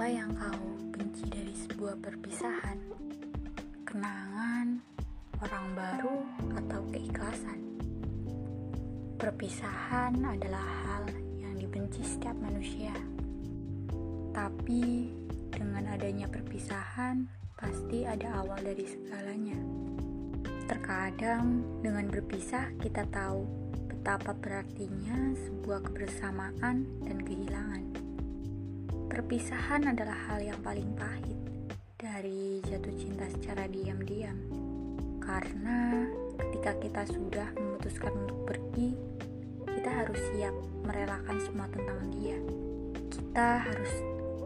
apa yang kau benci dari sebuah perpisahan? Kenangan, orang baru, atau keikhlasan? Perpisahan adalah hal yang dibenci setiap manusia. Tapi dengan adanya perpisahan, pasti ada awal dari segalanya. Terkadang dengan berpisah kita tahu betapa berartinya sebuah kebersamaan dan kehilangan. Perpisahan adalah hal yang paling pahit dari jatuh cinta secara diam-diam. Karena ketika kita sudah memutuskan untuk pergi, kita harus siap merelakan semua tentang dia. Kita harus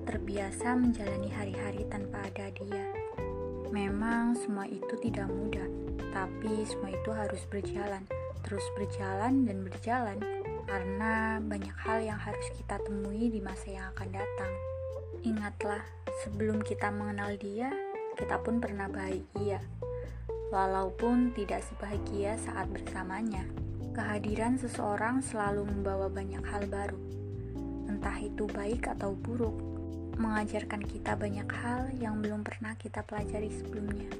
terbiasa menjalani hari-hari tanpa ada dia. Memang semua itu tidak mudah, tapi semua itu harus berjalan, terus berjalan dan berjalan karena banyak hal yang harus kita temui di masa yang akan datang. Ingatlah, sebelum kita mengenal dia, kita pun pernah bahagia, walaupun tidak sebahagia saat bersamanya. Kehadiran seseorang selalu membawa banyak hal baru, entah itu baik atau buruk, mengajarkan kita banyak hal yang belum pernah kita pelajari sebelumnya.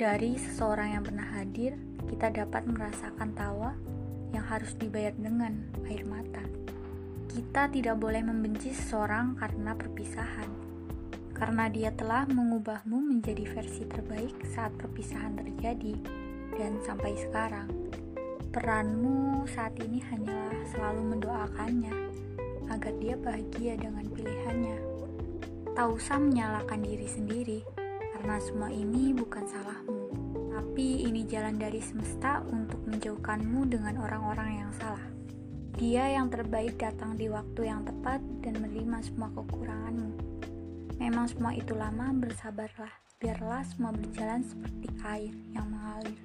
Dari seseorang yang pernah hadir, kita dapat merasakan tawa yang harus dibayar dengan air mata. Kita tidak boleh membenci seseorang karena perpisahan, karena dia telah mengubahmu menjadi versi terbaik saat perpisahan terjadi dan sampai sekarang. Peranmu saat ini hanyalah selalu mendoakannya agar dia bahagia dengan pilihannya. Tak usah menyalahkan diri sendiri, karena semua ini bukan salahmu tapi ini jalan dari semesta untuk menjauhkanmu dengan orang-orang yang salah. Dia yang terbaik datang di waktu yang tepat dan menerima semua kekuranganmu. Memang semua itu lama, bersabarlah. Biarlah semua berjalan seperti air yang mengalir.